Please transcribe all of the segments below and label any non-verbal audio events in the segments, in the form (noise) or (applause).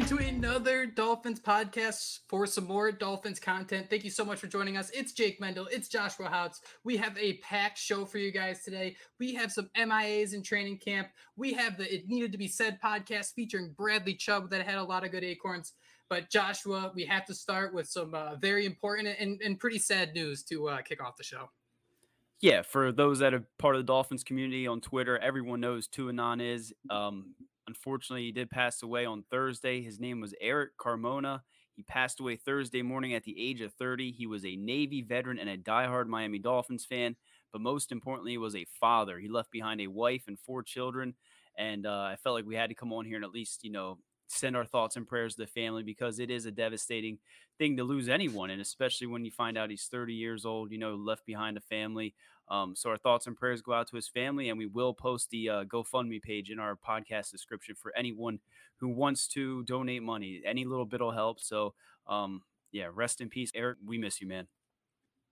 into another Dolphins podcast for some more Dolphins content. Thank you so much for joining us. It's Jake Mendel, it's Joshua Houts. We have a packed show for you guys today. We have some MIAs in training camp. We have the It Needed to Be Said podcast featuring Bradley Chubb that had a lot of good acorns. But Joshua, we have to start with some uh, very important and, and pretty sad news to uh, kick off the show. Yeah, for those that are part of the Dolphins community on Twitter, everyone knows Tuanon is. Um, Unfortunately, he did pass away on Thursday. His name was Eric Carmona. He passed away Thursday morning at the age of 30. He was a Navy veteran and a diehard Miami Dolphins fan, but most importantly, he was a father. He left behind a wife and four children. And uh, I felt like we had to come on here and at least, you know, send our thoughts and prayers to the family because it is a devastating thing to lose anyone, and especially when you find out he's 30 years old, you know, left behind a family. Um, so our thoughts and prayers go out to his family, and we will post the uh, GoFundMe page in our podcast description for anyone who wants to donate money. Any little bit will help. So, um, yeah, rest in peace, Eric. We miss you, man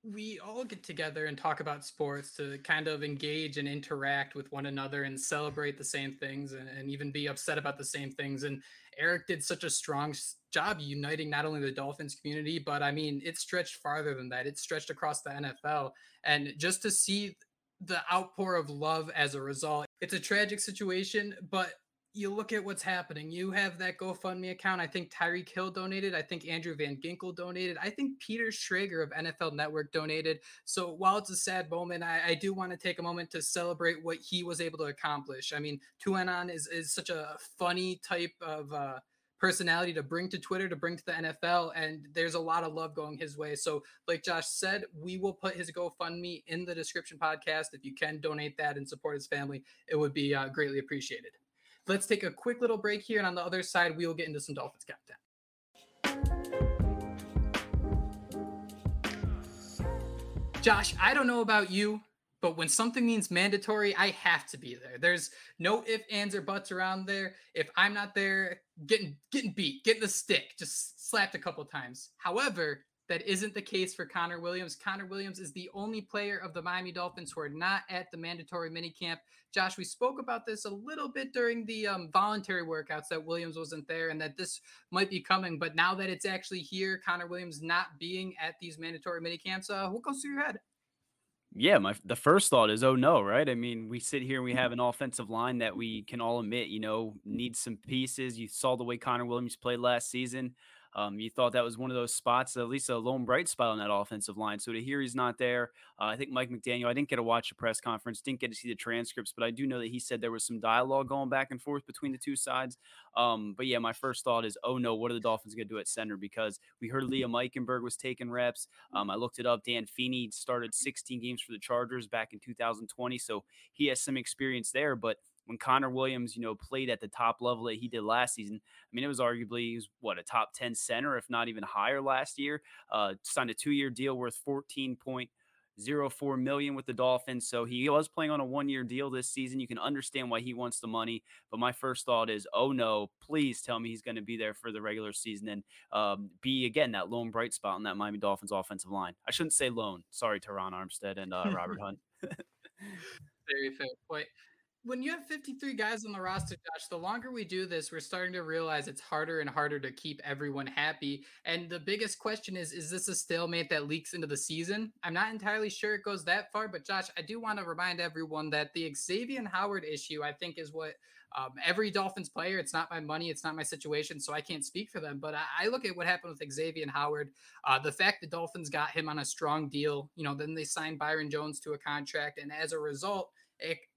we all get together and talk about sports to kind of engage and interact with one another and celebrate the same things and, and, even be upset about the same things. And Eric did such a strong job uniting not only the Dolphins community, but I mean, it stretched farther than that. It stretched across the NFL. And just to see the outpour of love as a result, it's a tragic situation, but you look at what's happening. You have that GoFundMe account. I think Tyreek Hill donated. I think Andrew Van Ginkel donated. I think Peter Schrager of NFL Network donated. So while it's a sad moment, I, I do want to take a moment to celebrate what he was able to accomplish. I mean, Tuanon is is such a funny type of uh, personality to bring to Twitter, to bring to the NFL, and there's a lot of love going his way. So, like Josh said, we will put his GoFundMe in the description podcast. If you can donate that and support his family, it would be uh, greatly appreciated. Let's take a quick little break here, and on the other side, we will get into some Dolphins content. Josh, I don't know about you, but when something means mandatory, I have to be there. There's no if, ands, or buts around there. If I'm not there, getting getting beat, getting the stick, just slapped a couple times. However, that isn't the case for Connor Williams. Connor Williams is the only player of the Miami Dolphins who are not at the mandatory minicamp. Josh, we spoke about this a little bit during the um, voluntary workouts that Williams wasn't there and that this might be coming. But now that it's actually here, Connor Williams not being at these mandatory minicamps, uh, what goes through your head? Yeah, my the first thought is, oh no, right? I mean, we sit here and we have an offensive line that we can all admit, you know, needs some pieces. You saw the way Connor Williams played last season. Um, you thought that was one of those spots, at least a lone bright spot on that offensive line. So to hear he's not there, uh, I think Mike McDaniel, I didn't get to watch the press conference, didn't get to see the transcripts, but I do know that he said there was some dialogue going back and forth between the two sides. Um, but yeah, my first thought is, oh no, what are the Dolphins going to do at center? Because we heard Liam Eichenberg was taking reps. Um, I looked it up. Dan Feeney started 16 games for the Chargers back in 2020. So he has some experience there, but when Connor Williams, you know, played at the top level that he did last season. I mean, it was arguably he was what a top 10 center, if not even higher last year. Uh, signed a two-year deal worth 14.04 million with the Dolphins. So he was playing on a one-year deal this season. You can understand why he wants the money. But my first thought is, oh no, please tell me he's going to be there for the regular season and um, be again that lone bright spot on that Miami Dolphins offensive line. I shouldn't say lone. Sorry, Terron Armstead and uh, Robert Hunt. (laughs) Very fair point when you have 53 guys on the roster, Josh, the longer we do this, we're starting to realize it's harder and harder to keep everyone happy. And the biggest question is is this a stalemate that leaks into the season? I'm not entirely sure it goes that far, but Josh, I do want to remind everyone that the Xavier Howard issue, I think, is what um, every Dolphins player, it's not my money, it's not my situation, so I can't speak for them. But I, I look at what happened with Xavier Howard. Uh, the fact the Dolphins got him on a strong deal, you know, then they signed Byron Jones to a contract. And as a result,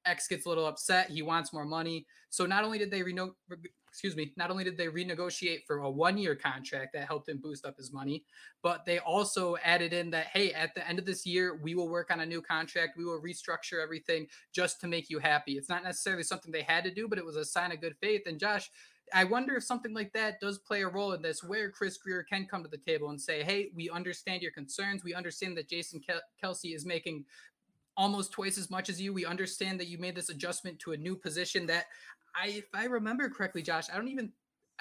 X gets a little upset. He wants more money. So not only did they reno- excuse me, not only did they renegotiate for a one-year contract that helped him boost up his money, but they also added in that hey, at the end of this year, we will work on a new contract. We will restructure everything just to make you happy. It's not necessarily something they had to do, but it was a sign of good faith. And Josh, I wonder if something like that does play a role in this, where Chris Grier can come to the table and say, "Hey, we understand your concerns. We understand that Jason Kelce is making almost twice as much as you. We understand that you made this adjustment to a new position that I, if I remember correctly, Josh, I don't even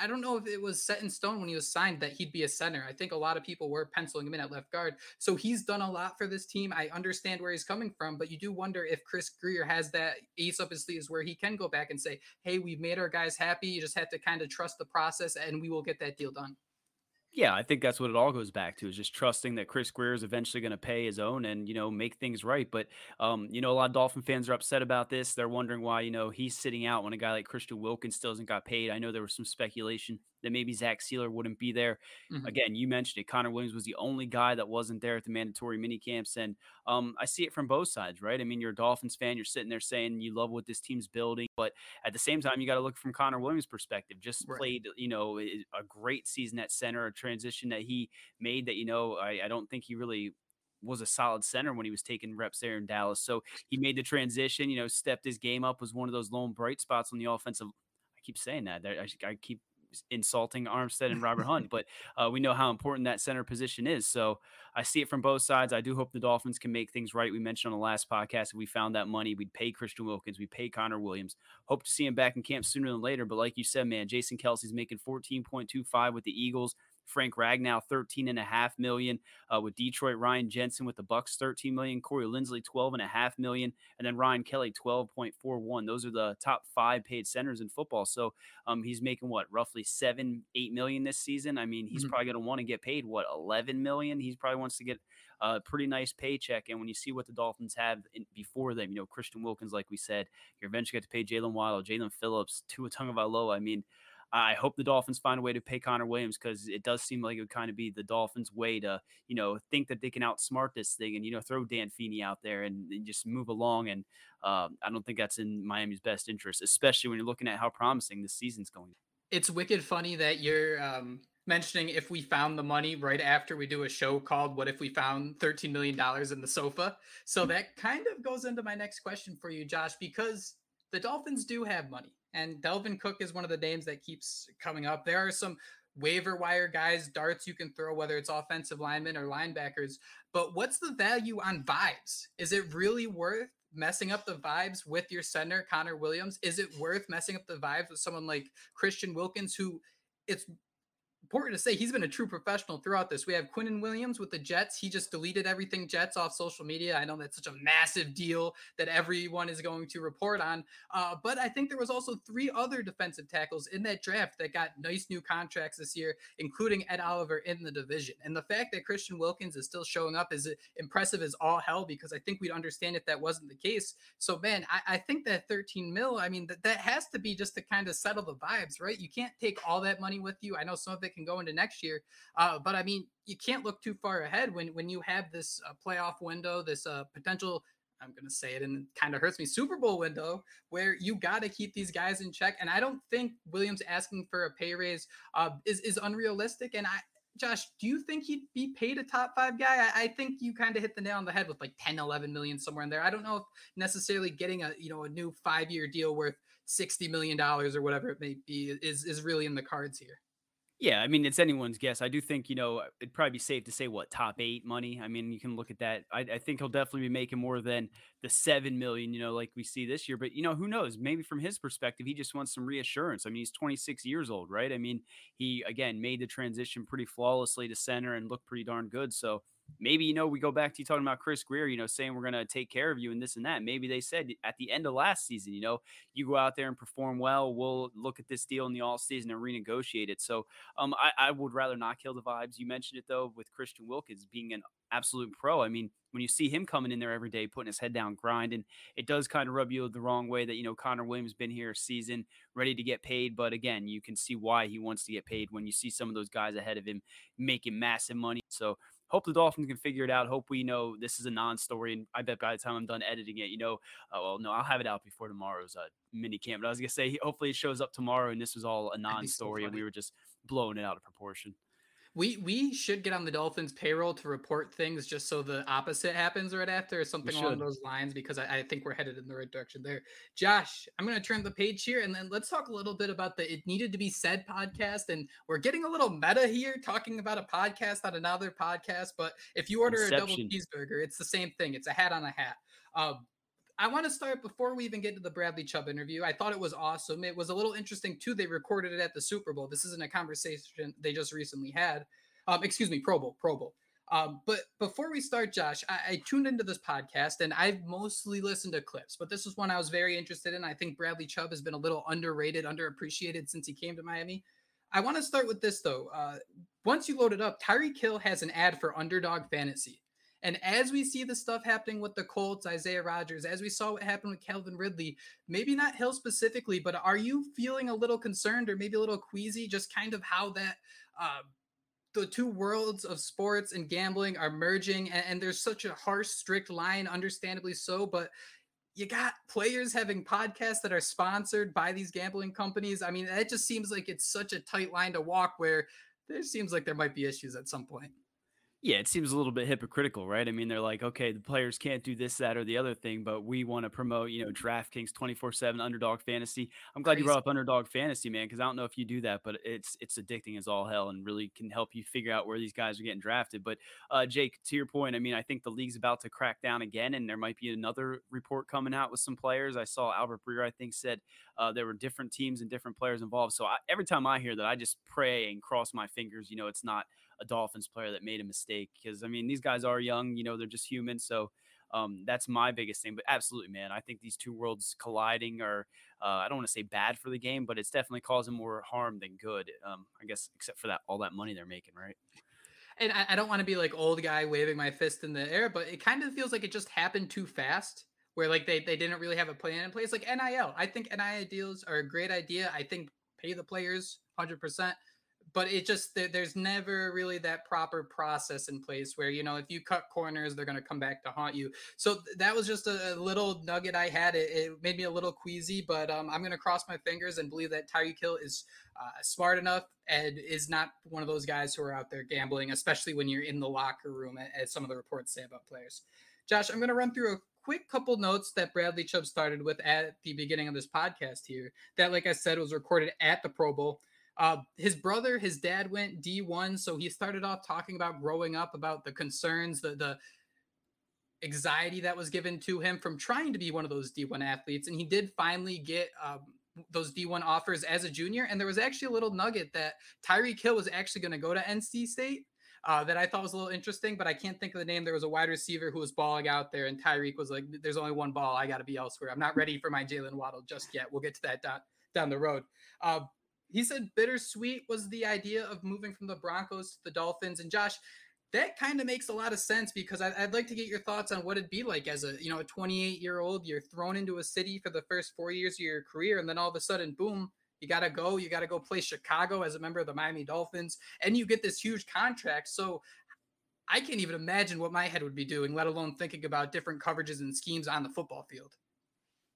I don't know if it was set in stone when he was signed that he'd be a center. I think a lot of people were penciling him in at left guard. So he's done a lot for this team. I understand where he's coming from, but you do wonder if Chris Grier has that ace up his sleeves where he can go back and say, "Hey, we've made our guys happy. You just have to kind of trust the process, and we will get that deal done." Yeah, I think that's what it all goes back to is just trusting that Chris Grier is eventually going to pay his own and you know make things right. But um, you know, a lot of Dolphin fans are upset about this. They're wondering why you know he's sitting out when a guy like Christian Wilkins still hasn't got paid. I know there was some speculation that maybe Zach Sieler wouldn't be there. Mm-hmm. Again, you mentioned it. Connor Williams was the only guy that wasn't there at the mandatory mini camps, and um, I see it from both sides, right? I mean, you're a Dolphins fan. You're sitting there saying you love what this team's building, but at the same time, you got to look from Connor Williams' perspective. Just right. played, you know, a great season at center, a transition that he made that you know I, I don't think he really was a solid center when he was taking reps there in Dallas. So he made the transition, you know, stepped his game up, was one of those lone bright spots on the offensive. I keep saying that. I, I keep insulting Armstead and Robert Hunt, (laughs) but uh, we know how important that center position is. So I see it from both sides. I do hope the Dolphins can make things right. We mentioned on the last podcast, if we found that money, we'd pay Christian Wilkins, we pay Connor Williams. Hope to see him back in camp sooner than later. But like you said, man, Jason Kelce's making 14.25 with the Eagles. Frank Ragnow, 13 and a half million. Uh, with Detroit, Ryan Jensen with the Bucks, 13 million. Corey Linsley, 12 and a half million. And then Ryan Kelly, 12.41. Those are the top five paid centers in football. So um, he's making what, roughly seven, eight million this season. I mean, he's mm-hmm. probably going to want to get paid, what, 11 million? He probably wants to get a pretty nice paycheck. And when you see what the Dolphins have in, before them, you know, Christian Wilkins, like we said, you're eventually going to pay Jaylen Waddle, Jaelan Phillips, Tua Tagovailoa. I mean, I hope the Dolphins find a way to pay Connor Williams because it does seem like it would kind of be the Dolphins' way to, you know, think that they can outsmart this thing and, you know, throw Dan Feeney out there and, and just move along. And uh, I don't think that's in Miami's best interest, especially when you're looking at how promising this season's going. It's wicked funny that you're um, mentioning if we found the money right after we do a show called What If We Found $13 Million in the Sofa? So that kind of goes into my next question for you, Josh, because the Dolphins do have money and Dalvin Cook is one of the names that keeps coming up. There are some waiver wire guys, darts you can throw, whether it's offensive linemen or linebackers. But what's the value on vibes? Is it really worth messing up the vibes with your center, Connor Williams? Is it worth messing up the vibes with someone like Christian Wilkins, who it's important to say he's been a true professional throughout this. We have Quinnen Williams with the Jets. He just deleted everything Jets off social media. I know that's such a massive deal that everyone is going to report on. Uh, but I think there was also three other defensive tackles in that draft that got nice new contracts this year, including Ed Oliver in the division. And the fact that Christian Wilkins is still showing up is impressive as all hell because I think we'd understand if that wasn't the case. So man, I, I think that 13 mil, I mean, that, that has to be just to kind of settle the vibes, right? You can't take all that money with you. I know some of it can go into next year. Uh, but I mean, you can't look too far ahead when when you have this uh, playoff window, this uh, potential. I'm going to say it and it kind of hurts me Super Bowl window where you got to keep these guys in check. And I don't think Williams asking for a pay raise uh, is, is unrealistic. And I, Josh, do you think he'd be paid a top five guy? I, I, think you kind of hit the nail on the head with like 10, 11 million somewhere in there. I don't know if necessarily getting a, you know, a new five year deal worth $60 million or whatever it may be is, is really in the cards here. Yeah, I mean, it's anyone's guess. I do think, you know, it'd probably be safe to say what top eight money. I mean, you can look at that. I, I, think he'll definitely be making more than the seven million, you know, like we see this year. But you know, who knows? Maybe from his perspective, he just wants some reassurance. I mean, he's 26 years old, right? I mean, he again made the transition pretty flawlessly to center and looked pretty darn good. So maybe you know we go back to you talking about Chris Grier, you know, saying we're going to take care of you and this and that. Maybe they said at the end of last season, you know, you go out there and perform well, we'll look at this deal in the all season and renegotiate it. So um, I, I would rather not kill the vibes. You mentioned it though with Christian Wilkins being an absolute pro. I mean, when you see him coming in there every day, putting his head down, grinding, it does kind of rub you the wrong way that, you know, Connor Williams been here a season, ready to get paid. But again, you can see why he wants to get paid when you see some of those guys ahead of him making massive money. So hope the Dolphins can figure it out. Hope we know this is a non-story, and I bet by the time I'm done editing it, you know, uh, well, no, I'll have it out before tomorrow's uh, mini camp. But I was gonna say, hopefully, it shows up tomorrow, and this was all a non-story, so and we were just blowing it out of proportion. We we should get on the Dolphins payroll to report things just so the opposite happens right after or something along those lines because I, I, think we're headed in the right direction there. Josh, I'm gonna turn the page here and then let's talk a little bit about the It Needed to Be Said podcast. And we're getting a little meta here talking about a podcast on another podcast. But if you order Inception. a double cheeseburger, it's the same thing. It's a hat on a hat. Um, I want to start before we even get to the Bradley Chubb interview. I thought it was awesome. It was a little interesting too. They recorded it at the Super Bowl. This isn't a conversation they just recently had. Um, excuse me, Pro Bowl, Pro Bowl. Um, but before we start, Josh, I, I, tuned into this podcast and I've mostly listened to clips, but this was one I was very interested in. I think Bradley Chubb has been a little underrated, underappreciated since he came to Miami. I want to start with this though. Uh, once you load it up, Tyreek Hill has an ad for Underdog Fantasy. And as we see the stuff happening with the Colts, Isaiah Rodgers, as we saw what happened with Calvin Ridley, maybe not Hill specifically, but are you feeling a little concerned or maybe a little queasy, just kind of how that uh, the two worlds of sports and gambling are merging? And, and, there's such a harsh strict line understandably so but you got players having podcasts that are sponsored by these gambling companies. I mean it just seems like it's such a tight line to walk where there seems like there might be issues at some point yeah, it seems a little bit hypocritical, right? I mean, they're like, okay, the players can't do this, that, or the other thing, but we want to promote, you know, DraftKings 24/7 underdog fantasy. I'm glad Crazy. you brought up underdog fantasy, man, because I don't know if you do that, but it's it's addicting as all hell and really can help you figure out where these guys are getting drafted. But uh, Jake, to your point, I mean, I think the league's about to crack down again, and there might be another report coming out with some players. I saw Albert Breer, I think, said uh, there were different teams and different players involved. So I, every time I hear that, I just pray and cross my fingers. You know, it's not a Dolphins player that made a mistake because I mean these guys are young, you know, they're just human. So um, that's my biggest thing. But absolutely, man, I think these two worlds colliding are uh, I don't want to say bad for the game, but it's definitely causing more harm than good. Um, I guess except for that all that money they're making, right? And I, I don't want to be like old guy waving my fist in the air, but it kind of feels like it just happened too fast where like they, they didn't really have a plan in place. Like NIL, I think NIL deals are a great idea. I think pay the players 100% but it just there's never really that proper process in place where you know if you cut corners they're going to come back to haunt you. So that was just a, little nugget i had it, it made me a little queasy but um, i'm going to cross my fingers and believe that tyreek hill is uh, smart enough and is not one of those guys who are out there gambling especially when you're in the locker room as some of the reports say about players. Josh i'm going to run through a quick couple notes that bradley chubb started with at the beginning of this podcast here that like i said was recorded at the pro bowl uh, his brother, his dad went D1, so he started off talking about growing up, about the concerns, the the anxiety that was given to him from trying to be one of those D1 athletes, and he did finally get um, those D1 offers as a junior. And there was actually a little nugget that Tyreek Hill was actually going to go to NC State. Uh, that I thought was a little interesting, but I can't think of the name. There was a wide receiver who was balling out there, and Tyreek was like, "There's only one ball. I got to be elsewhere. I'm not ready for my Jaylen Waddle just yet. We'll get to that down down the road." Uh, he said bittersweet was the idea of moving from the Broncos to the Dolphins. And Josh, that kind of makes a lot of sense because I, would like to get your thoughts on what it'd be like as a you know a 28 year old. You're thrown into a city for the first four years of your career, and then all of a sudden, boom, you got to go. You got to go play Chicago as a member of the Miami Dolphins, and you get this huge contract. So I can't even imagine what my head would be doing, let alone thinking about different coverages and schemes on the football field.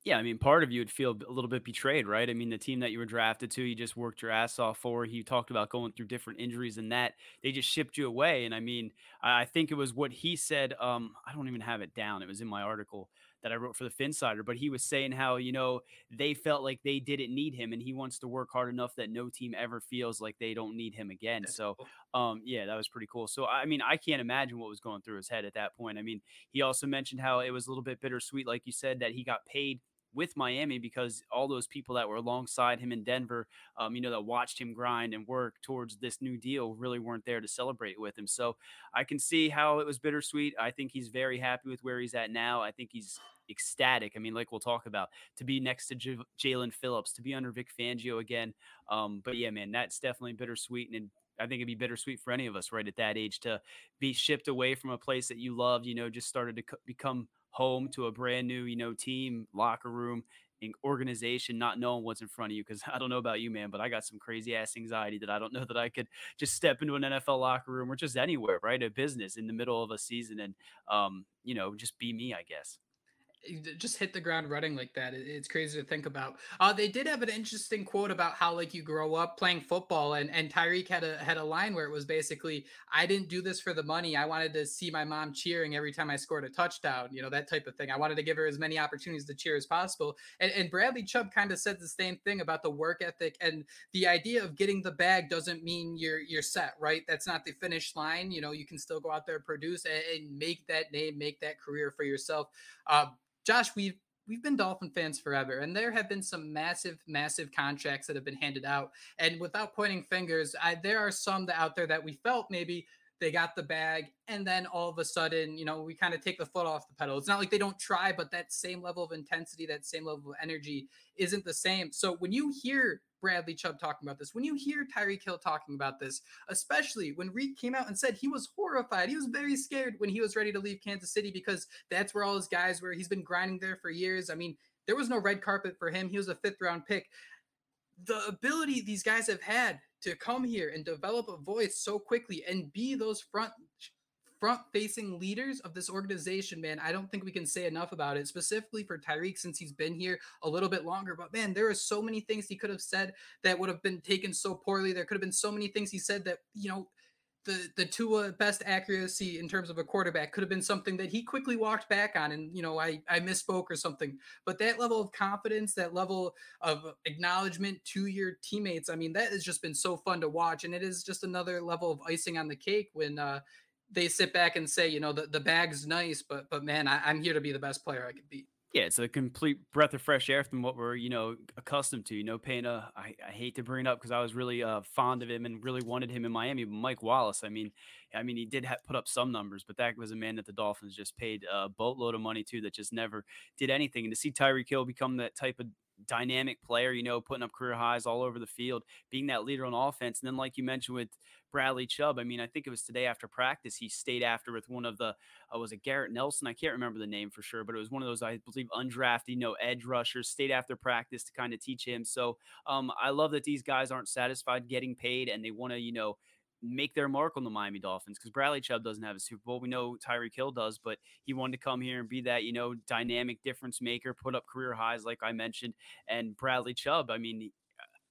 Yeah, I mean, part of you would feel a little bit betrayed, right? I mean, the team that you were drafted to, you just worked your ass off for. He talked about going through different injuries and that they just shipped you away. And I mean, I think it was what he said. Um, I don't even have it down. It was in my article that I wrote for the Phinsider, but he was saying how, you know, they felt like they didn't need him and he wants to work hard enough that no team ever feels like they don't need him again. So, um, yeah, that was pretty cool. So, I mean, I can't imagine what was going through his head at that point. I mean, he also mentioned how it was a little bit bittersweet, like you said, that he got paid with Miami because all those people that were alongside him in Denver, um, you know, that watched him grind and work towards this new deal really weren't there to celebrate with him. So I can see how it was bittersweet. I think he's very happy with where he's at now. I think he's ecstatic. I mean, like we'll talk about to be next to J- Jaelan Phillips, to be under Vic Fangio again. Um, but yeah, man, that's definitely bittersweet. And I think it'd be bittersweet for any of us right at that age to be shipped away from a place that you loved, you know, just started to become home to a brand new, you know, team, locker room, and organization, not knowing what's in front of you. Because (laughs) I don't know about you, man, but I got some crazy ass anxiety that I don't know that I could (laughs) just step into an NFL locker room or just anywhere, right? A business in the middle of a season and, um, you know, just be me, I guess just hit the ground running like that. It's crazy to think about. Uh, they did have an interesting quote about how like you grow up playing football, and and Tyreek had a had a line where it was basically, "I didn't do this for the money. I wanted to see my mom cheering every time I scored a touchdown. You know that type of thing. I wanted to give her as many opportunities to cheer as possible." And, and Bradley Chubb kind of said the same thing about the work ethic and the idea of getting the bag doesn't mean you're you're set, right? That's not the finish line. You know, you can still go out there produce and, and make that name, make that career for yourself. Uh, Josh, we've we've been Dolphin fans forever, and there have been some massive, massive contracts that have been handed out. And without pointing fingers, I, there are some that out there that we felt maybe they got the bag, and then all of a sudden, you know, we kind of take the foot off the pedal. It's not like they don't try, but that same level of intensity, that same level of energy isn't the same. So when you hear Bradley Chubb talking about this, when you hear Tyreek Hill talking about this, especially when Reid came out and said he was horrified, he was very scared when he was ready to leave Kansas City because that's where all his guys were. He's been grinding there for years. I mean, there was no red carpet for him. He was a fifth round pick. The ability these guys have had to come here and develop a voice so quickly and be those front front facing leaders of this organization, man, I don't think we can say enough about it, specifically for Tyreek since he's been here a little bit longer. But man, there are so many things he could have said that would have been taken so poorly. There could have been so many things he said that, you know, the the Tua best accuracy in terms of a quarterback could have been something that he quickly walked back on and you know I I misspoke or something. But that level of confidence that level of acknowledgement to your teammates I mean that has just been so fun to watch and it is just another level of icing on the cake when uh, they sit back and say you know the, the bag's nice but but man I, I'm here to be the best player I could be yeah, it's a complete breath of fresh air from what we're, you know, accustomed to. You know, Payne, I, I hate to bring it up because I was really uh, fond of him and really wanted him in Miami. But Mike Wallace, I mean, I mean, he did ha- put up some numbers, but that was a man that the Dolphins just paid a boatload of money to that just never did anything. And to see Tyreek Hill become that type of dynamic player, you know, putting up career highs all over the field, being that leader on offense. And then, like you mentioned with Bradley Chubb, I mean, I think it was today after practice, he stayed after with one of the, uh, was it Garrett Nelson? I can't remember the name for sure, but it was one of those, I believe, undrafted, you know, edge rushers, stayed after practice to kind of teach him. So um, I love that these guys aren't satisfied getting paid and they want to, you know, make their mark on the Miami Dolphins because Bradley Chubb doesn't have a Super Bowl. We know Tyreek Hill does, but he wanted to come here and be that, you know, dynamic difference maker, put up career highs, like I mentioned. And Bradley Chubb, I mean,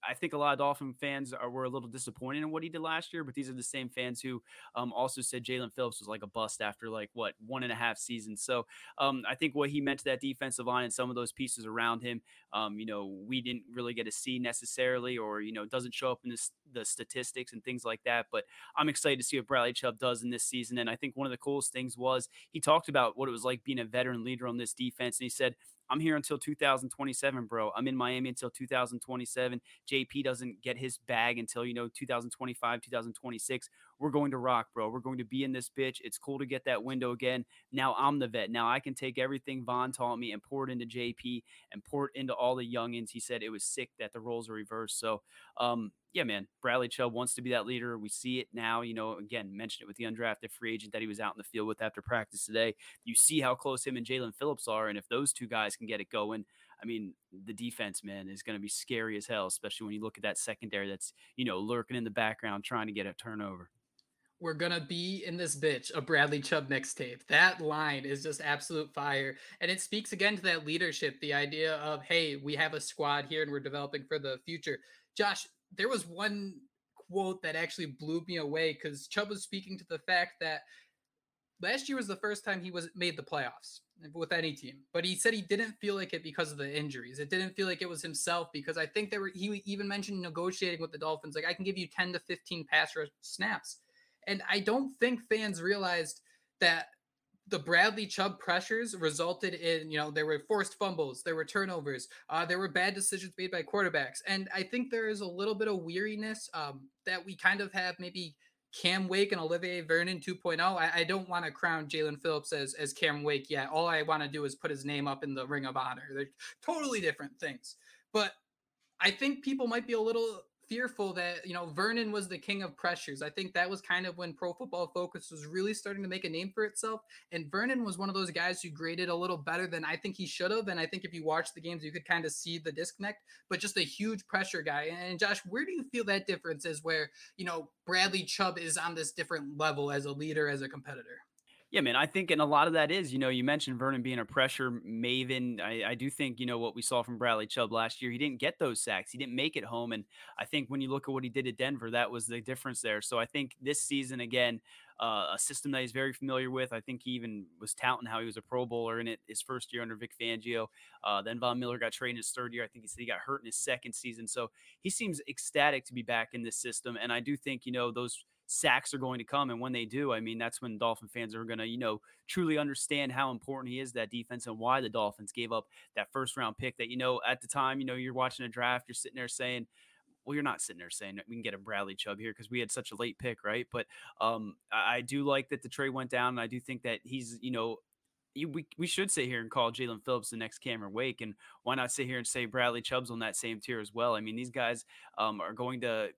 I think a lot of Dolphin fans are were a little disappointed in what he did last year, but these are the same fans who um, also said Jaelan Phillips was like a bust after like what one and a half seasons. So um, I think what he meant to that defensive line and some of those pieces around him, um, you know, we didn't really get to see necessarily, or you know, doesn't show up in the statistics and things like that. But I'm excited to see what Bradley Chubb does in this season, and I think one of the coolest things was he talked about what it was like being a veteran leader on this defense, and he said I'm here until 2027, bro. I'm in Miami until 2027. JP doesn't get his bag until, you know, 2025, 2026. We're going to rock, bro. We're going to be in this bitch. It's cool to get that window again. Now I'm the vet. Now I can take everything Von taught me and pour it into JP and pour it into all the youngins. He said it was sick that the roles are reversed. So, um, yeah, man, Bradley Chubb wants to be that leader. We see it now. You know, again, mentioned it with the undrafted free agent that he was out in the field with after practice today. You see how close him and Jaelan Phillips are. And if those two guys can get it going, I mean, the defense, man, is going to be scary as hell, especially when you look at that secondary that's, you know, lurking in the background trying to get a turnover. We're gonna be in this bitch, a Bradley Chubb mixtape. That line is just absolute fire. And it speaks again to that leadership, the idea of, hey, we have a squad here and we're developing for the future. Josh, there was one quote that actually blew me away because Chubb was speaking to the fact that last year was the first time he was made the playoffs with any team, but he said he didn't feel like it because of the injuries. It didn't feel like it was himself because I think there were he even mentioned negotiating with the Dolphins like I can give you 10 to 15 pass rush snaps. And I don't think fans realized that the Bradley Chubb pressures resulted in, you know, there were forced fumbles, there were turnovers, uh, there were bad decisions made by quarterbacks. And I think there is a little bit of weariness um, that we kind of have maybe Cam Wake and Olivier Vernon 2.0. I, I don't want to crown Jaelan Phillips as, as Cam Wake yet. All I want to do is put his name up in the ring of honor. They're totally different things. But I think people might be a little fearful that you know Vernon was the king of pressures. I think that was kind of when Pro Football Focus was really starting to make a name for itself. And Vernon was one of those guys who graded a little better than I think he should have. And I think if you watch the games, you could kind of see the disconnect. But just a huge pressure guy. And Josh, where do you feel that difference is? Where you know Bradley Chubb is on this different level as a leader, as a competitor. Yeah, man. I think, and a lot of that is, you know, you mentioned Vernon being a pressure maven. I, I, do think, you know, what we saw from Bradley Chubb last year, he didn't get those sacks. He didn't make it home. And I think when you look at what he did at Denver, that was the difference there. So I think this season, again, uh, a system that he's very familiar with. I think he even was touting how he was a Pro Bowler in it his first year under Vic Fangio. Uh, then Von Miller got trained his third year. I think he said he got hurt in his second season. So he seems ecstatic to be back in this system. And I do think, you know, those sacks are going to come. And when they do, I mean, that's when Dolphin fans are going to, you know, truly understand how important he is that defense and why the Dolphins gave up that first round pick that, you know, at the time, you know, you're watching a draft, you're sitting there saying, well, you're not sitting there saying we can get a Bradley Chubb here because we had such a late pick, right? But um, I, I do like that the trade went down, and I do think that he's, you know, we, we should sit here and call Jaelan Phillips the next Cameron Wake. And why not sit here and say Bradley Chubb's on that same tier as well? I mean, these guys um, are going to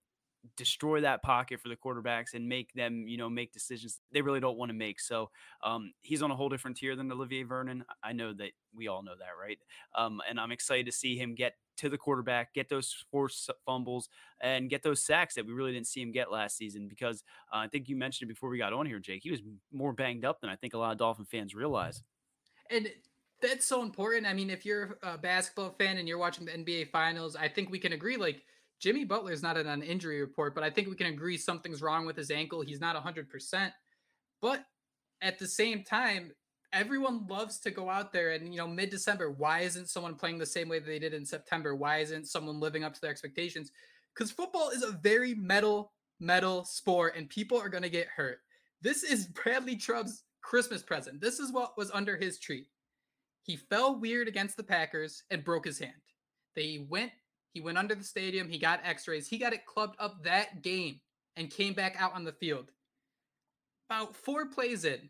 destroy that pocket for the quarterbacks and make them, you know, make decisions they really don't want to make. So um, he's on a whole different tier than Olivier Vernon. I know that we all know that, right? Um, and I'm excited to see him get to the quarterback, get those forced fumbles, and get those sacks that we really didn't see him get last season. Because uh, I think you mentioned it before we got on here, Jake. He was more banged up than I think a lot of Dolphin fans realize. And that's so important. I mean, if you're a basketball fan and you're watching the NBA Finals, I think we can agree. Like Jimmy Butler is not in an injury report, but I think we can agree something's wrong with his ankle. He's not 100%. But at the same time, everyone loves to go out there and you know mid-december why isn't someone playing the same way that they did in september? Why isn't someone living up to their expectations? Because football is a very metal metal sport and people are going to get hurt. This is (laughs) bradley chubb's christmas present. This is what was under his tree. He fell weird against the packers and broke his hand. They went he went under the stadium he got x-rays he got it clubbed up that game and came back out on the field about four plays in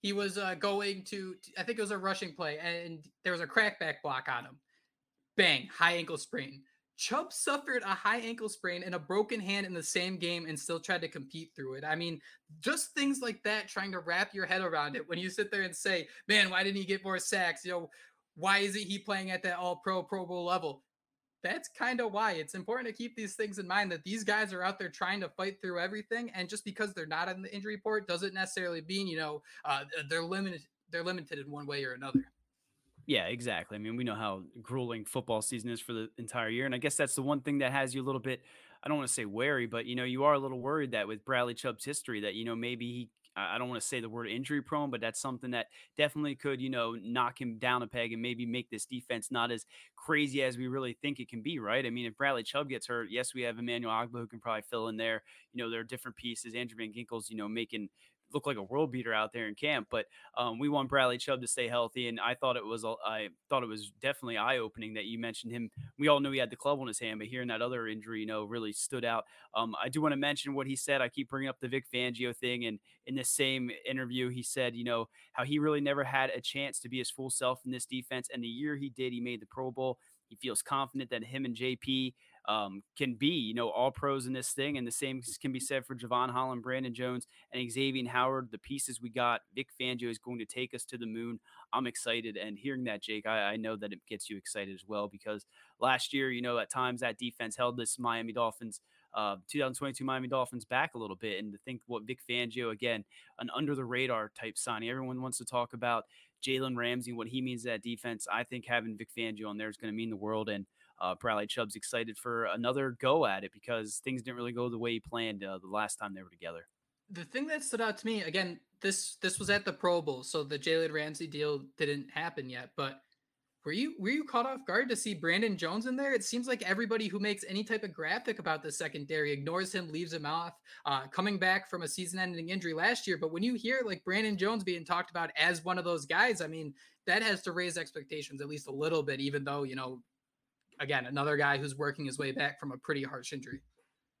he was uh, going to, I think it was a rushing play, and there was a crackback block on him. Bang, high ankle sprain. Chubb suffered a high ankle sprain and a broken hand in the same game and still tried to compete through it. I mean, just things like that, trying to wrap your head around it when you sit there and say, man, why didn't he get more sacks? You know, why isn't he playing at that all pro, Pro Bowl level? That's kind of why it's important to keep these things in mind that these guys are out there trying to fight through everything and just because they're not in the injury report doesn't necessarily mean you know uh, they're limited they're limited in one way or another yeah, exactly. I mean, we know how grueling football season is for the entire year. And I guess that's the one thing that has you a little bit, I don't want to say wary, but, you know, you are a little worried that with Bradley Chubb's history, that, you know, maybe he I don't want to say the word injury prone, but that's something that definitely could, you know, knock him down a peg and maybe make this defense not as crazy as we really think it can be, right? I mean, if Bradley Chubb gets hurt, yes, we have Emmanuel Ogbah who can probably fill in there. You know, there are different pieces. Andrew Van Ginkel's, you know, making look like a world beater out there in camp. But um, we want Bradley Chubb to stay healthy, and I thought it was I thought it was definitely eye opening that you mentioned him. We all knew he had the club on his hand, but hearing that other injury, you know, really stood out. Um, I do want to mention what he said. I keep bringing up the Vic Fangio thing, and in the same interview, he said, you know, how he really never had a chance to be his full self in this defense, and the year he did, he made the Pro Bowl. He feels confident that him and JP um, can be, you know, all pros in this thing. And the same can be said for Jevon Holland, Brandon Jones, and Xavier Howard. The pieces we got, Vic Fangio is going to take us to the moon. I'm excited. And hearing that, Jake, I, I know that it gets you excited as well because last year, you know, at times that defense held this Miami Dolphins. Uh, 2022 Miami Dolphins back a little bit, and to think what Vic Fangio again, an under the radar type signing. Everyone wants to talk about Jalen Ramsey, what he means to that defense. I think having Vic Fangio on there is going to mean the world. And uh, Bradley Chubb's excited for another go at it because things didn't really go the way he planned uh, the last time they were together. The thing that stood out to me again, this this was at the Pro Bowl, so the Jalen Ramsey deal didn't happen yet. But were you were you caught off guard to see Brandon Jones in there? It seems like everybody who makes any type of graphic about the secondary ignores him, leaves him off. Uh, coming back from a season-ending injury last year, but when you hear like Brandon Jones being talked about as one of those guys, I mean that has to raise expectations at least a little bit. Even though you know again, another guy who's working his way back from a pretty harsh injury.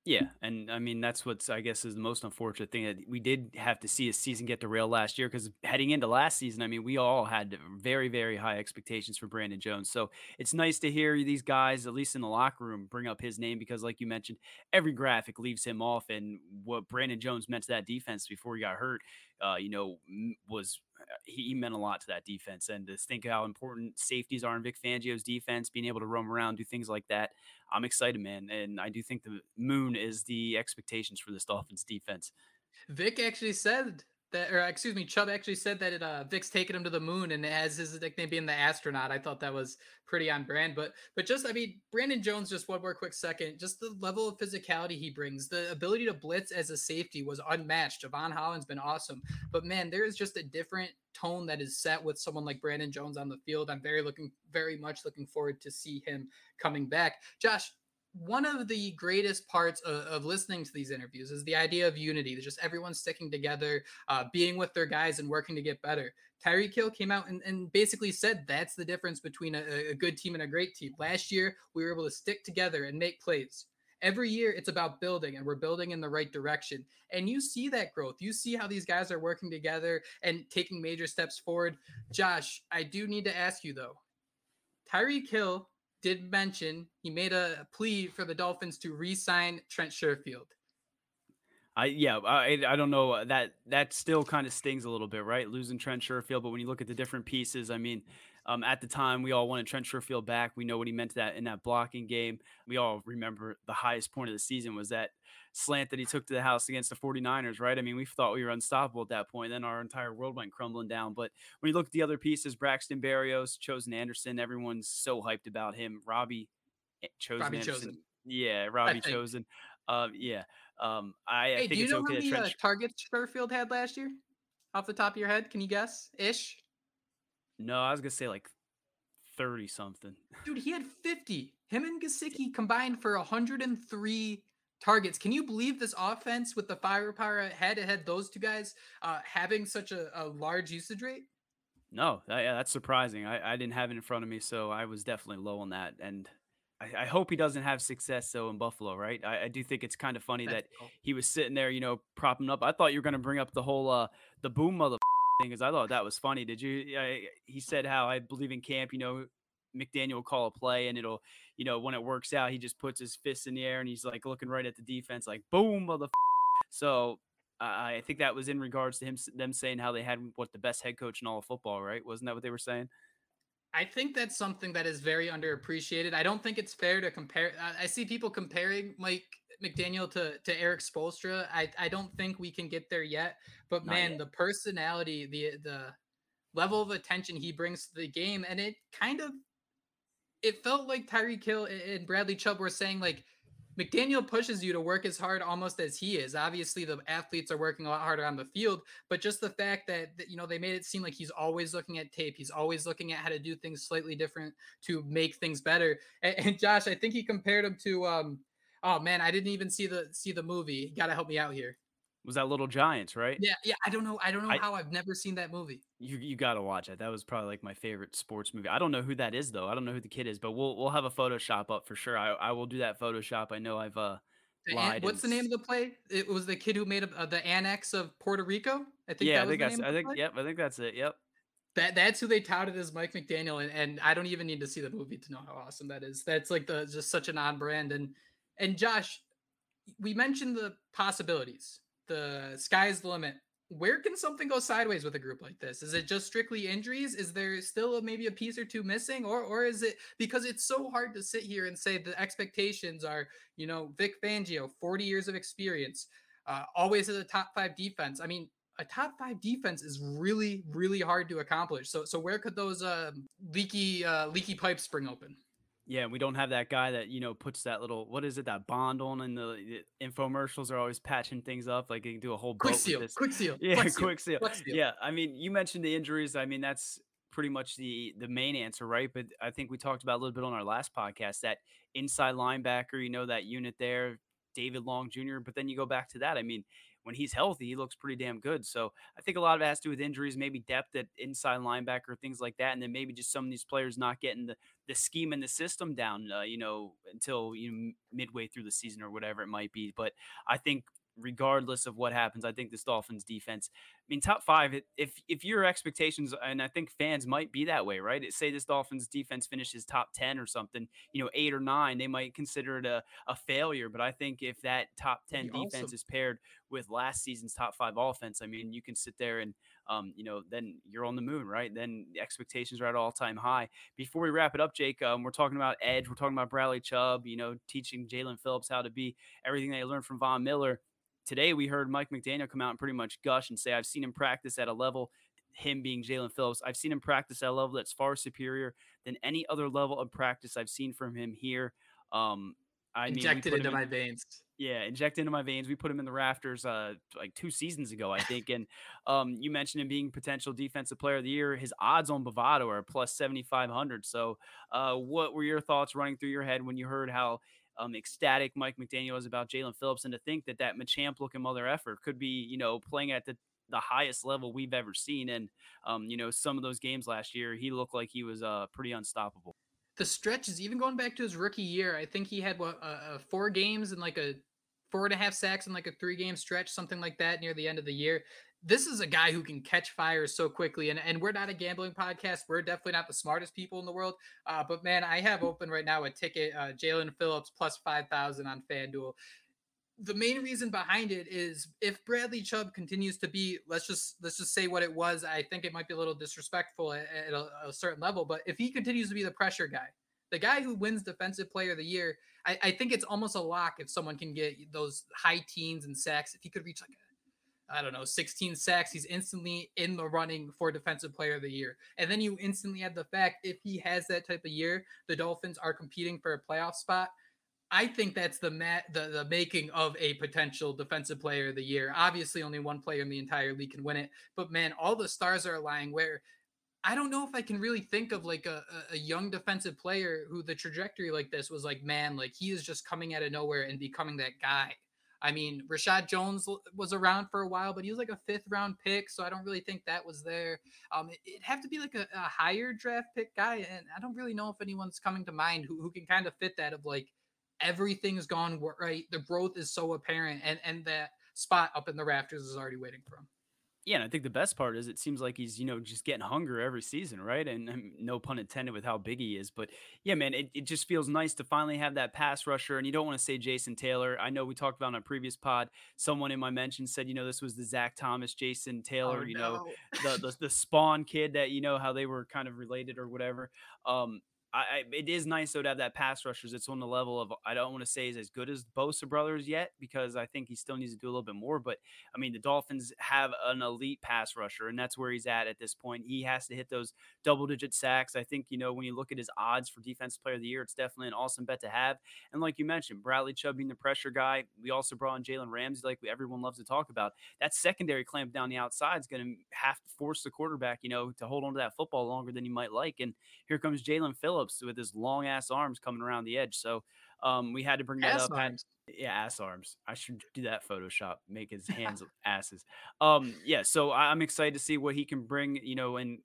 Yeah, and I mean that's what's I guess is the most unfortunate thing that we did have to see a season get derailed last year because heading into last season, I mean we all had very very high expectations for Brandon Jones. So it's nice to hear these guys, at least in the locker room, bring up his name because, like you mentioned, every graphic leaves him off, and what Brandon Jones meant to that defense before he got hurt, uh, you know, was he meant a lot to that defense. And to think how important safeties are in Vic Fangio's defense, being able to roam around, do things like that. I'm excited, man. And I do think the moon is the expectations for this Dolphins defense. Vic actually said that, or excuse me, Chubb actually said that it, uh, Vic's taken him to the moon and has his nickname being the astronaut. I thought that was pretty on brand. But but just I mean, Brandon Jones, just one more quick second, just the level of physicality he brings, the ability to blitz as a safety was unmatched. Jevon Holland's been awesome, but man, there is just a different tone that is set with someone like Brandon Jones on the field. I'm very looking, very much looking forward to see him coming back. Josh, one of the greatest parts of, of, listening to these interviews is the idea of unity. Just everyone sticking together, uh, being with their guys, and working to get better. Tyreek Hill came out and, and basically said that's the difference between a, a good team and a great team. Last year, we were able to stick together and make plays. Every year, it's about building, and we're building in the right direction. And you see that growth. You see how these guys are working together and taking major steps forward. Josh, I do need to ask you though Tyreek Hill did mention he made a plea for the Dolphins to re-sign Trent Sherfield. I yeah, I I don't know that that still kind of stings a little bit, right? Losing Trent Sherfield, but when you look at the different pieces, I mean, um, at the time we all wanted Trent Sherfield back. We know what he meant to that in that blocking game. We all remember the highest point of the season was that slant that he took to the house against the 49ers, right? I mean, we thought we were unstoppable at that point. Then our entire world went crumbling down. But when you look at the other pieces, Braxton Berrios, Chosen Anderson, everyone's so hyped about him. Robbie eh, Chosen Robbie Anderson. Chosen. Yeah, Robbie Chosen. Um, yeah. Um, I, hey, I think do you it's know okay how many uh, targets Sherfield had last year? Off the top of your head, can you guess? Ish. No, I was gonna say like thirty something. Dude, he had fifty. Him and Gesicki combined for 103 targets. Can you believe this offense with the firepower ahead? It had those two guys uh, having such a, a, large usage rate. No, that, yeah, that's surprising. I, I didn't have it in front of me, so I was definitely low on that. And I, I, hope he doesn't have success though in Buffalo, right? I, I do think it's kind of funny That's that cool. he was sitting there, you know, propping up. I thought you were going to bring up the whole uh the boom mother thing because I thought that was funny. Did you? I, eh, he said how I believe in camp. You know, McDaniel will call a play and it'll, you know, when it works out, he just puts his fists in the air and he's like looking right at the defense, like boom mother. So I think that was in regards to him them saying how they had what the best head coach in all of football, right? Wasn't that what they were saying? I think that's something that is very underappreciated. I don't think it's fair to compare. I, see people comparing Mike McDaniel to to Erik Spoelstra. I I don't think we can get there yet. But Not man, yet. the personality, the the level of attention he brings to the game, and it kind of it felt like Tyreek Hill and Bradley Chubb were saying like McDaniel pushes you to work as hard almost as he is. Obviously, the athletes are working a lot harder on the field, but just the fact that, that, you know they made it seem like he's always looking at tape, he's always looking at how to do things slightly different to make things better. And, and Josh, I think he compared him to, um, oh man, I didn't even see the see the movie. Got to help me out here was that Little Giants, right? Yeah, yeah. I don't know. I don't know I, how I've never seen that movie. You you got to watch it. That was probably like my favorite sports movie. I don't know who that is though. I don't know who the kid is, but we'll we'll have a Photoshop up for sure. I I will do that Photoshop. I know I've uh lied. What's the name of the play? It was the kid who made uh, the annex of Puerto Rico. I think. Yeah, I think that's. I think. Yep. I think that's it. Yep. That that's who they touted as Mike McDaniel, and, and I don't even need to see the movie to know how awesome that is. That's like the just such an on brand and and Josh, we mentioned the possibilities the sky's the limit. Where can something go sideways with a group like this? Is it just strictly injuries? Is there still a, maybe a piece or two missing, or or is it because it's so hard to sit here and say the expectations are, you know, Vic Fangio, forty years of experience, uh, always as a top five defense. I mean, a top five defense is really really hard to accomplish. So so where could those uh, leaky uh, leaky pipes spring open? Yeah, we don't have that guy that you know puts that little what is it that bond on in the, the infomercials are always patching things up like you can do a whole quick (laughs) seal, quick seal, yeah, quick seal, quick seal. seal. Yeah, I mean you mentioned the injuries. I mean that's pretty much the the main answer, right? But I think we talked about a little bit on our last podcast that inside linebacker, you know that unit there, David Long Jr. But then you go back to that. I mean, when he's healthy, he looks pretty damn good. So I think a lot of it has to do with injuries, maybe depth at inside linebacker, things like that, and then maybe just some of these players not getting the the scheme and the system down, uh, you know, until you know midway through the season or whatever it might be. But I think regardless of what happens. I think this Dolphins defense, I mean, top five, if if your expectations, and I think fans might be that way, right? Say this Dolphins defense finishes top 10 or something, you know, eight or nine, they might consider it a, a failure. But I think if that top 10 defense is paired with last season's top five offense, I mean, you can sit there and, um, you know, then you're on the moon, right? Then the expectations are at all time high. Before we wrap it up, Jake, um, we're talking about edge, we're talking about Bradley Chubb, you know, teaching Jaelan Phillips how to be everything they learned from Von Miller today we heard Mike McDaniel come out and pretty much gush and say, I've seen him practice at a level, him being Jaelan Phillips, I've seen him practice at a level that's far superior than any other level of practice I've seen from him here. Um, I injected mean, into in, my veins. Yeah, injected into my veins. We put him in the rafters uh, like two seasons ago, I think. and um, you mentioned him being potential defensive player of the year. His odds on Bovada are plus seventy five hundred. So, uh, what were your thoughts running through your head when you heard how um, ecstatic Mike McDaniel was about Jaelan Phillips, and to think that that Machamp looking mother effer could be, you know, playing at the the highest level we've ever seen. And um, you know, some of those games last year, he looked like he was uh pretty unstoppable. The stretches, even going back to his rookie year, I think he had what uh, four games and like a four and a half sacks in like a three game stretch, something like that near the end of the year. This is a guy who can catch fire so quickly. And, and we're not a gambling podcast. We're definitely not the smartest people in the world. Uh, but man, I have (laughs) open right now a ticket, uh, Jaelan Phillips plus 5,000 on FanDuel the main reason behind it is if Bradley Chubb continues to be, let's just let's just say what it was. I think it might be a little disrespectful at, at a, a, certain level, but if he continues to be the pressure guy, the guy who wins Defensive Player of the Year, I, I think it's almost a lock if someone can get those high teens and sacks. If he could reach like I don't know, 16 sacks. He's instantly in the running for Defensive Player of the Year. And then you instantly add the fact if he has that type of year, the Dolphins are competing for a playoff spot. I think that's the mat the, the making of a potential defensive player of the year. Obviously, only one player in the entire league can win it, but man, all the stars are aligning. Where I don't know if I can really think of like a, a young defensive player who the trajectory like this was like, man, like he is just coming out of nowhere and becoming that guy. I mean, Reshad Jones was around for a while, but he was like a fifth round pick, so I don't really think that was there. Um, it, would have to be like a, a, higher draft pick guy, and I don't really know if anyone's coming to mind who, who can kind of fit that of like everything's gone right. The growth is so apparent, and and that spot up in the rafters is already waiting for him. Yeah, and I think the best part is it seems like he's, you know, just getting hunger every season, right? And, and no pun intended with how big he is. But yeah, man, it, it just feels nice to finally have that pass rusher. And you don't want to say Jason Taylor. I know we talked about on a previous pod, someone in my mention said, you know, this was the Zach Thomas, Jason Taylor, oh, you no. know, the, the, the spawn kid that, you know, how they were kind of related or whatever. Um, I, it is nice though to have that pass rushers. It's on the level of I don't want to say is as good as Bosa brothers yet because I think he still needs to do a little bit more. But I mean, the Dolphins have an elite pass rusher, and that's where he's at at this point. He has to hit those double digit sacks. I think you know when you look at his odds for Defensive Player of the Year, it's definitely an awesome bet to have. And like you mentioned, Bradley Chubb being the pressure guy. We also brought in Jalen Ramsey, like everyone loves to talk about. That secondary clamp down the outside is going to have to force the quarterback, you know, to hold on to that football longer than you might like. And here comes Jaelan Phillips with his long ass arms coming around the edge. So um, we had to bring that ass up. Arms. yeah, ass arms. I should (laughs) do that Photoshop. Make his hands asses. Um, yeah. So I'm excited to see what he can bring. You know, and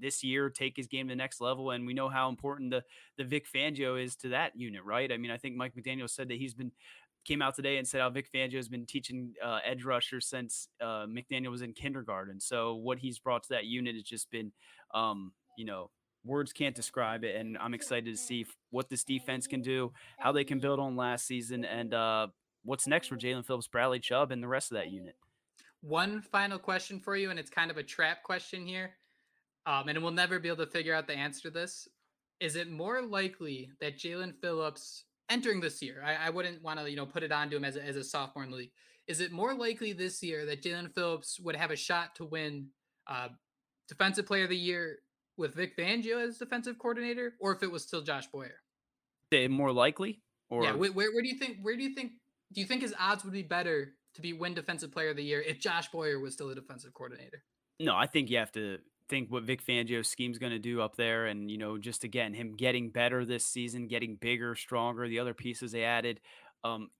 this year, take his game to the next level. And we know how important the the Vic Fangio is to that unit, right? I mean, I think Mike McDaniel said that he's been came out today and said how Vic Fangio has been teaching uh, edge rushers since uh, McDaniel was in kindergarten. So what he's brought to that unit has just been, um, you know, words can't describe it. And I'm excited to see what this defense can do, how they can build on last season, and uh, what's next for Jaelan Phillips, Bradley Chubb, and the rest of that unit. One final question for you, and it's kind of a trap question here. Um, and we'll never be able to figure out the answer to this. Is it more likely that Jaelan Phillips entering this year, I, I wouldn't want to, you know, put it onto him as a, as a sophomore in the league. Is it more likely this year that Jaelan Phillips would have a shot to win uh, Defensive Player of the Year with Vic Fangio as defensive coordinator, or if it was still Josh Boyer? More likely, or yeah. Where, where, where do you think? Where do you think? Do you think his odds would be better to be win Defensive Player of the Year if Josh Boyer was still a defensive coordinator? No, I think you have to think what Vic Fangio's scheme's going to do up there, and you know, just again him getting better this season, getting bigger, stronger. The other pieces they added, um,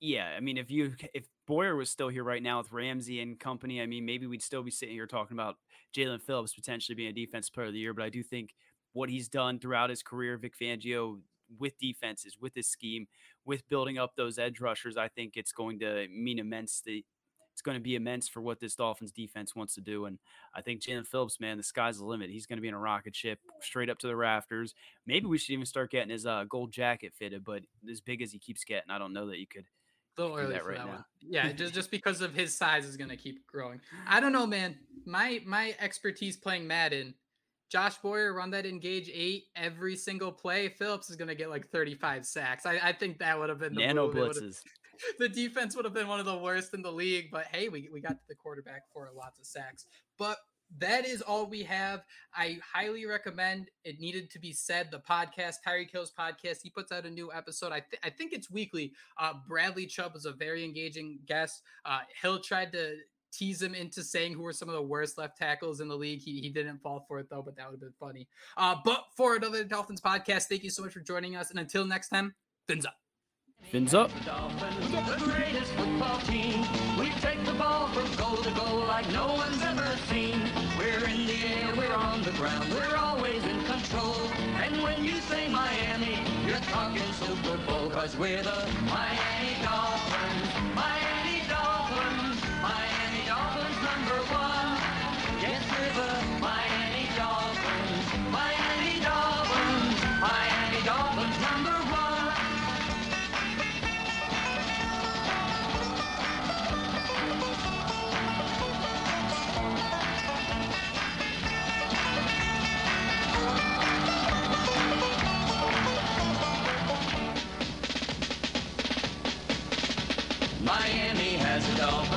yeah. I mean, if you if Boyer was still here right now with Ramsey and company, I mean, maybe we'd still be sitting here talking about Jaelan Phillips potentially being a defense player of the year. But I do think what he's done throughout his career, Vic Fangio, with defenses, with his scheme, with building up those edge rushers, I think it's going to mean immense. The, it's going to be immense for what this Dolphins defense wants to do. And I think Jaelan Phillips, man, the sky's the limit. He's going to be in a rocket ship straight up to the rafters. Maybe we should even start getting his uh, gold jacket fitted, but as big as he keeps getting, I don't know that you could – early for right that now. one. Yeah, just just (laughs) because of his size is gonna keep growing. I don't know, man. My my expertise playing Madden. Josh Boyer run that engage eight every single play. Phillips is gonna get like 35 sacks. I, I think that would have been the nano blitzes. (laughs) The defense would have been one of the worst in the league, but hey, we, we got the quarterback for lots of sacks. But that is all we have. I highly recommend it needed to be said. The podcast, Tyreek Hill's podcast, he puts out a new episode. I, th- I think it's weekly. Uh, Bradley Chubb was a very engaging guest. Uh, Hill tried to tease him into saying who were some of the worst left tackles in the league. He, he didn't fall for it though, but that would have been funny. Uh, but for another Dolphins podcast, thank you so much for joining us. And until next time, fins up. Fins up. The greatest football team. We take the ball from goal to goal like no one's ever seen. We're on the ground, we're always in control. And when you say Miami, you're talking Super Bowl, cause we're the Miami Dolphins.